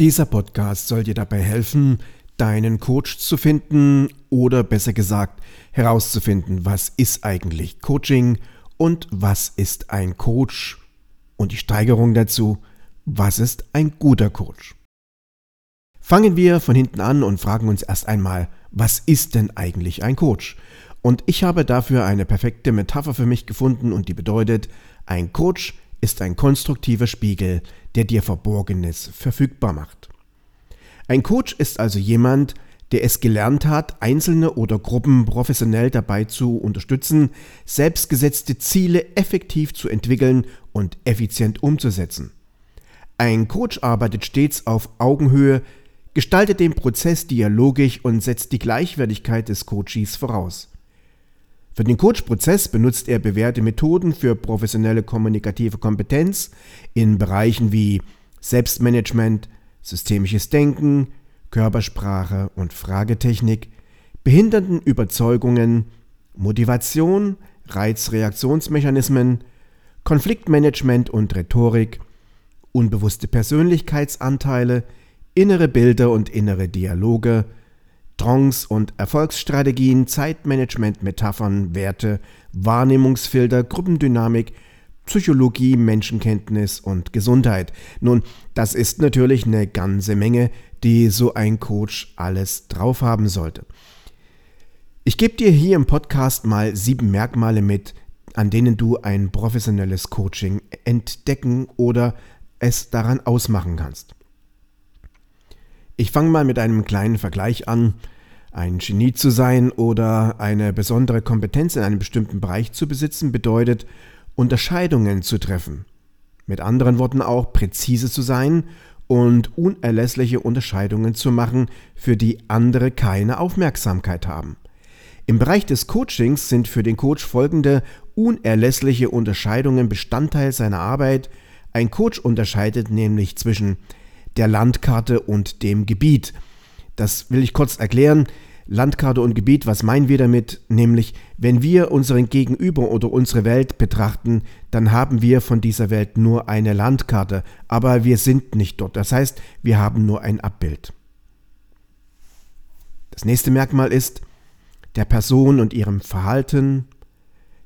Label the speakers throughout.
Speaker 1: Dieser Podcast soll dir dabei helfen, deinen Coach zu finden oder besser gesagt herauszufinden, was ist eigentlich Coaching und was ist ein Coach und die Steigerung dazu, was ist ein guter Coach. Fangen wir von hinten an und fragen uns erst einmal, was ist denn eigentlich ein Coach? Und ich habe dafür eine perfekte Metapher für mich gefunden und die bedeutet, ein Coach ist ein konstruktiver Spiegel, der dir Verborgenes verfügbar macht. Ein Coach ist also jemand, der es gelernt hat, Einzelne oder Gruppen professionell dabei zu unterstützen, selbstgesetzte Ziele effektiv zu entwickeln und effizient umzusetzen. Ein Coach arbeitet stets auf Augenhöhe, gestaltet den Prozess dialogisch und setzt die Gleichwertigkeit des Coaches voraus. Für den Coach-Prozess benutzt er bewährte Methoden für professionelle kommunikative Kompetenz in Bereichen wie Selbstmanagement, systemisches Denken, Körpersprache und Fragetechnik, behindernden Überzeugungen, Motivation, Reizreaktionsmechanismen, Konfliktmanagement und Rhetorik, unbewusste Persönlichkeitsanteile, innere Bilder und innere Dialoge, Trance und Erfolgsstrategien, Zeitmanagement, Metaphern, Werte, Wahrnehmungsfilter, Gruppendynamik, Psychologie, Menschenkenntnis und Gesundheit. Nun, das ist natürlich eine ganze Menge, die so ein Coach alles drauf haben sollte. Ich gebe dir hier im Podcast mal sieben Merkmale mit, an denen du ein professionelles Coaching entdecken oder es daran ausmachen kannst. Ich fange mal mit einem kleinen Vergleich an. Ein Genie zu sein oder eine besondere Kompetenz in einem bestimmten Bereich zu besitzen bedeutet, Unterscheidungen zu treffen. Mit anderen Worten auch präzise zu sein und unerlässliche Unterscheidungen zu machen, für die andere keine Aufmerksamkeit haben. Im Bereich des Coachings sind für den Coach folgende unerlässliche Unterscheidungen Bestandteil seiner Arbeit. Ein Coach unterscheidet nämlich zwischen der Landkarte und dem Gebiet. Das will ich kurz erklären. Landkarte und Gebiet, was meinen wir damit? Nämlich, wenn wir unseren Gegenüber oder unsere Welt betrachten, dann haben wir von dieser Welt nur eine Landkarte, aber wir sind nicht dort. Das heißt, wir haben nur ein Abbild. Das nächste Merkmal ist der Person und ihrem Verhalten,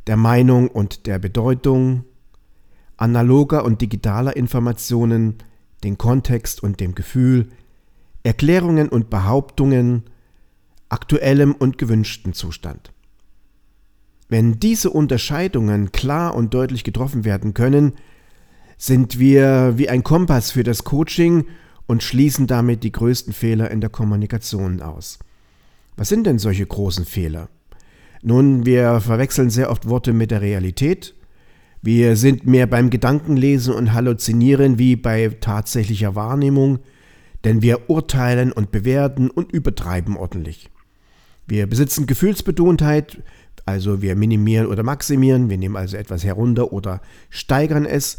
Speaker 1: der Meinung und der Bedeutung, analoger und digitaler Informationen, den Kontext und dem Gefühl, Erklärungen und Behauptungen, aktuellem und gewünschten Zustand. Wenn diese Unterscheidungen klar und deutlich getroffen werden können, sind wir wie ein Kompass für das Coaching und schließen damit die größten Fehler in der Kommunikation aus. Was sind denn solche großen Fehler? Nun, wir verwechseln sehr oft Worte mit der Realität wir sind mehr beim Gedankenlesen und Halluzinieren wie bei tatsächlicher Wahrnehmung, denn wir urteilen und bewerten und übertreiben ordentlich. Wir besitzen Gefühlsbetontheit, also wir minimieren oder maximieren, wir nehmen also etwas herunter oder steigern es.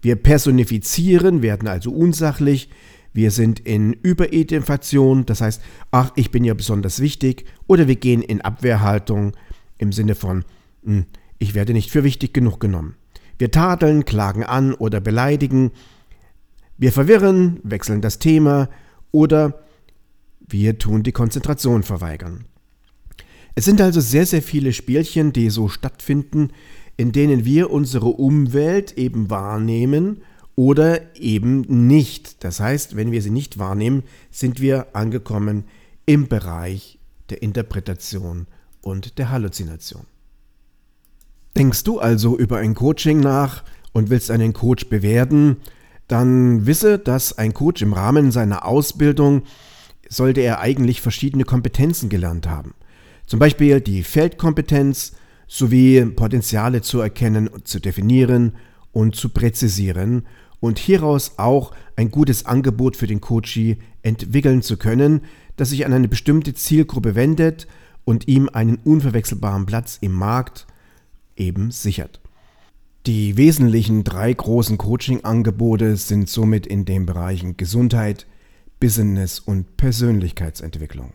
Speaker 1: Wir personifizieren, werden also unsachlich. Wir sind in Überidentifikation, das heißt, ach, ich bin ja besonders wichtig. Oder wir gehen in Abwehrhaltung im Sinne von, hm, ich werde nicht für wichtig genug genommen. Wir tadeln, klagen an oder beleidigen. Wir verwirren, wechseln das Thema oder wir tun die Konzentration verweigern. Es sind also sehr, sehr viele Spielchen, die so stattfinden, in denen wir unsere Umwelt eben wahrnehmen oder eben nicht. Das heißt, wenn wir sie nicht wahrnehmen, sind wir angekommen im Bereich der Interpretation und der Halluzination. Denkst du also über ein Coaching nach und willst einen Coach bewerten, dann wisse, dass ein Coach im Rahmen seiner Ausbildung sollte er eigentlich verschiedene Kompetenzen gelernt haben. Zum Beispiel die Feldkompetenz sowie Potenziale zu erkennen zu definieren und zu präzisieren und hieraus auch ein gutes Angebot für den Coachee entwickeln zu können, das sich an eine bestimmte Zielgruppe wendet und ihm einen unverwechselbaren Platz im Markt eben sichert. Die wesentlichen drei großen Coaching-Angebote sind somit in den Bereichen Gesundheit, Business und Persönlichkeitsentwicklung.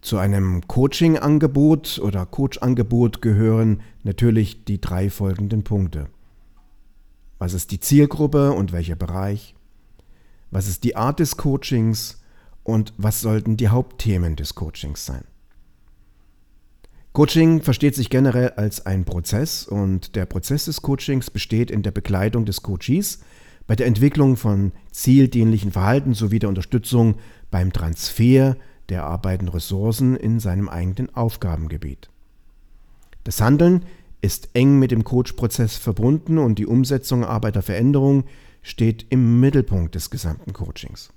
Speaker 1: Zu einem Coaching-Angebot oder Coach-Angebot gehören natürlich die drei folgenden Punkte. Was ist die Zielgruppe und welcher Bereich? Was ist die Art des Coachings? Und was sollten die Hauptthemen des Coachings sein? Coaching versteht sich generell als ein Prozess und der Prozess des Coachings besteht in der Begleitung des Coaches bei der Entwicklung von zieldienlichen Verhalten sowie der Unterstützung beim Transfer der arbeitenden Ressourcen in seinem eigenen Aufgabengebiet. Das Handeln ist eng mit dem Coach-Prozess verbunden und die Umsetzung Arbeiterveränderung steht im Mittelpunkt des gesamten Coachings.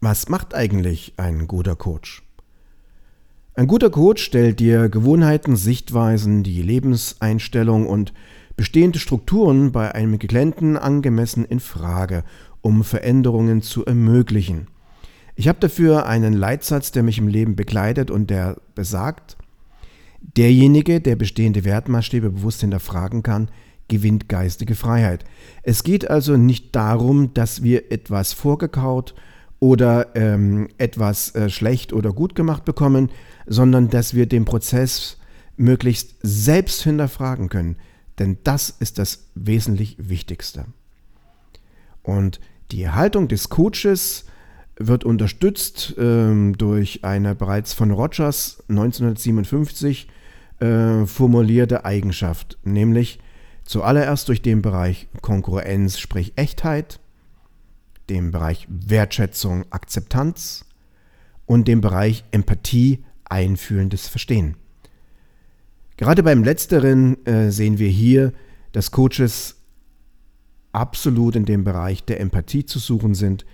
Speaker 1: Was macht eigentlich ein guter Coach? Ein guter Coach stellt dir Gewohnheiten, Sichtweisen, die Lebenseinstellung und bestehende Strukturen bei einem Klienten angemessen in Frage, um Veränderungen zu ermöglichen. Ich habe dafür einen Leitsatz, der mich im Leben begleitet und der besagt, derjenige, der bestehende Wertmaßstäbe bewusst hinterfragen kann, gewinnt geistige Freiheit. Es geht also nicht darum, dass wir etwas vorgekaut oder ähm, etwas äh, schlecht oder gut gemacht bekommen, sondern dass wir den Prozess möglichst selbst hinterfragen können. Denn das ist das wesentlich Wichtigste. Und die Haltung des Coaches wird unterstützt ähm, durch eine bereits von Rogers 1957 äh, formulierte Eigenschaft, nämlich zuallererst durch den Bereich Konkurrenz, sprich Echtheit, dem Bereich Wertschätzung, Akzeptanz und dem Bereich Empathie, einfühlendes Verstehen. Gerade beim letzteren äh, sehen wir hier, dass Coaches absolut in dem Bereich der Empathie zu suchen sind.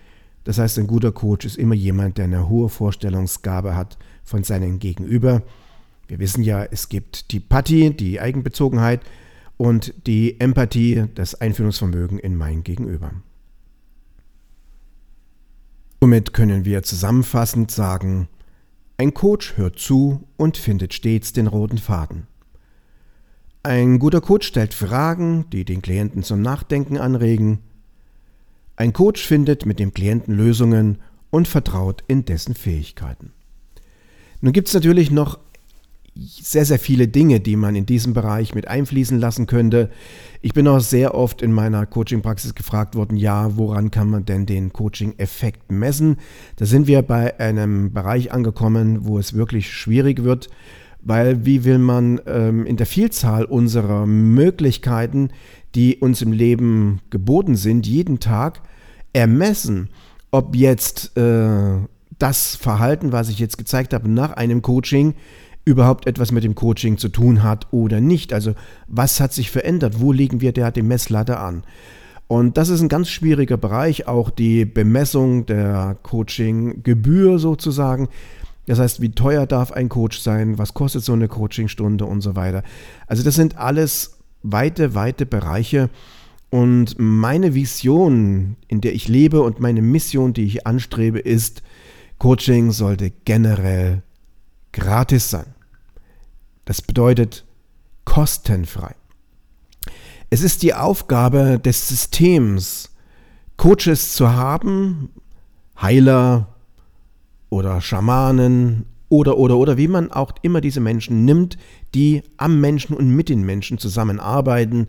Speaker 1: Das heißt, ein guter Coach ist immer jemand, der eine hohe Vorstellungsgabe hat von seinem Gegenüber. Wir wissen ja, es gibt die Pathie, die Eigenbezogenheit und die Empathie, das Einfühlungsvermögen in mein Gegenüber. Somit können wir zusammenfassend sagen, ein Coach hört zu und findet stets den roten Faden. Ein guter Coach stellt Fragen, die den Klienten zum Nachdenken anregen. Ein Coach findet mit dem Klienten Lösungen und vertraut in dessen Fähigkeiten. Nun gibt es natürlich noch sehr, sehr viele Dinge, die man in diesem Bereich mit einfließen lassen könnte. Ich bin auch sehr oft in meiner Coaching-Praxis gefragt worden, ja, woran kann man denn den Coaching-Effekt messen? Da sind wir bei einem Bereich angekommen, wo es wirklich schwierig wird, weil wie will man ähm, in der Vielzahl unserer Möglichkeiten, die uns im Leben geboten sind, jeden Tag ermessen, ob jetzt äh, das Verhalten, was ich jetzt gezeigt habe, nach einem Coaching überhaupt etwas mit dem Coaching zu tun hat oder nicht. Also was hat sich verändert? Wo legen wir der die Messlatte an? Und das ist ein ganz schwieriger Bereich, auch die Bemessung der Coaching-Gebühr sozusagen. Das heißt, wie teuer darf ein Coach sein? Was kostet so eine Coachingstunde und so weiter? Also das sind alles weite, weite Bereiche. Und meine Vision, in der ich lebe und meine Mission, die ich anstrebe, ist, Coaching sollte generell gratis sein. Das bedeutet kostenfrei. Es ist die Aufgabe des Systems, Coaches zu haben, Heiler oder Schamanen oder, oder, oder, wie man auch immer diese Menschen nimmt, die am Menschen und mit den Menschen zusammenarbeiten.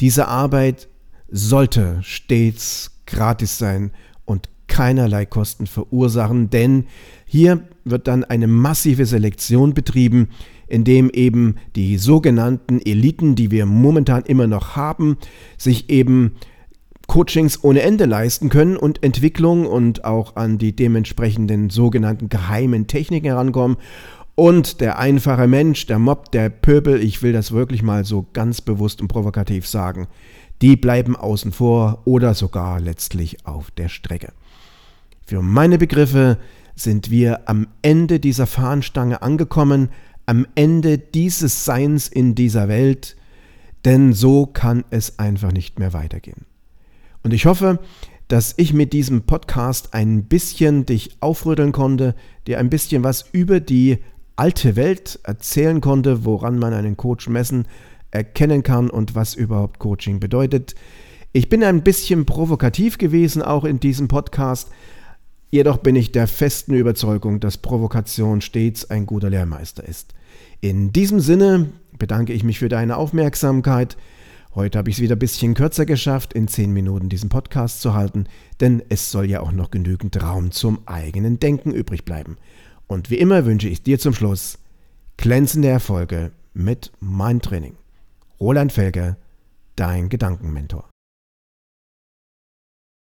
Speaker 1: Diese Arbeit sollte stets gratis sein und keinerlei Kosten verursachen, denn hier wird dann eine massive Selektion betrieben, indem eben die sogenannten Eliten, die wir momentan immer noch haben, sich eben Coachings ohne Ende leisten können und Entwicklung und auch an die dementsprechenden sogenannten geheimen Techniken herankommen. Und der einfache Mensch, der Mob, der Pöbel, ich will das wirklich mal so ganz bewusst und provokativ sagen, die bleiben außen vor oder sogar letztlich auf der Strecke. Für meine Begriffe sind wir am Ende dieser Fahnenstange angekommen, am Ende dieses Seins in dieser Welt, denn so kann es einfach nicht mehr weitergehen. Und ich hoffe, dass ich mit diesem Podcast ein bisschen dich aufrütteln konnte, dir ein bisschen was über die alte Welt erzählen konnte, woran man einen Coach messen, erkennen kann und was überhaupt Coaching bedeutet. Ich bin ein bisschen provokativ gewesen, auch in diesem Podcast. Jedoch bin ich der festen Überzeugung, dass Provokation stets ein guter Lehrmeister ist. In diesem Sinne bedanke ich mich für deine Aufmerksamkeit Heute habe ich es wieder ein bisschen kürzer geschafft, in 10 Minuten diesen Podcast zu halten, denn es soll ja auch noch genügend Raum zum eigenen Denken übrig bleiben. Und wie immer wünsche ich dir zum Schluss glänzende Erfolge mit Mindtraining. Roland Felger, dein Gedankenmentor.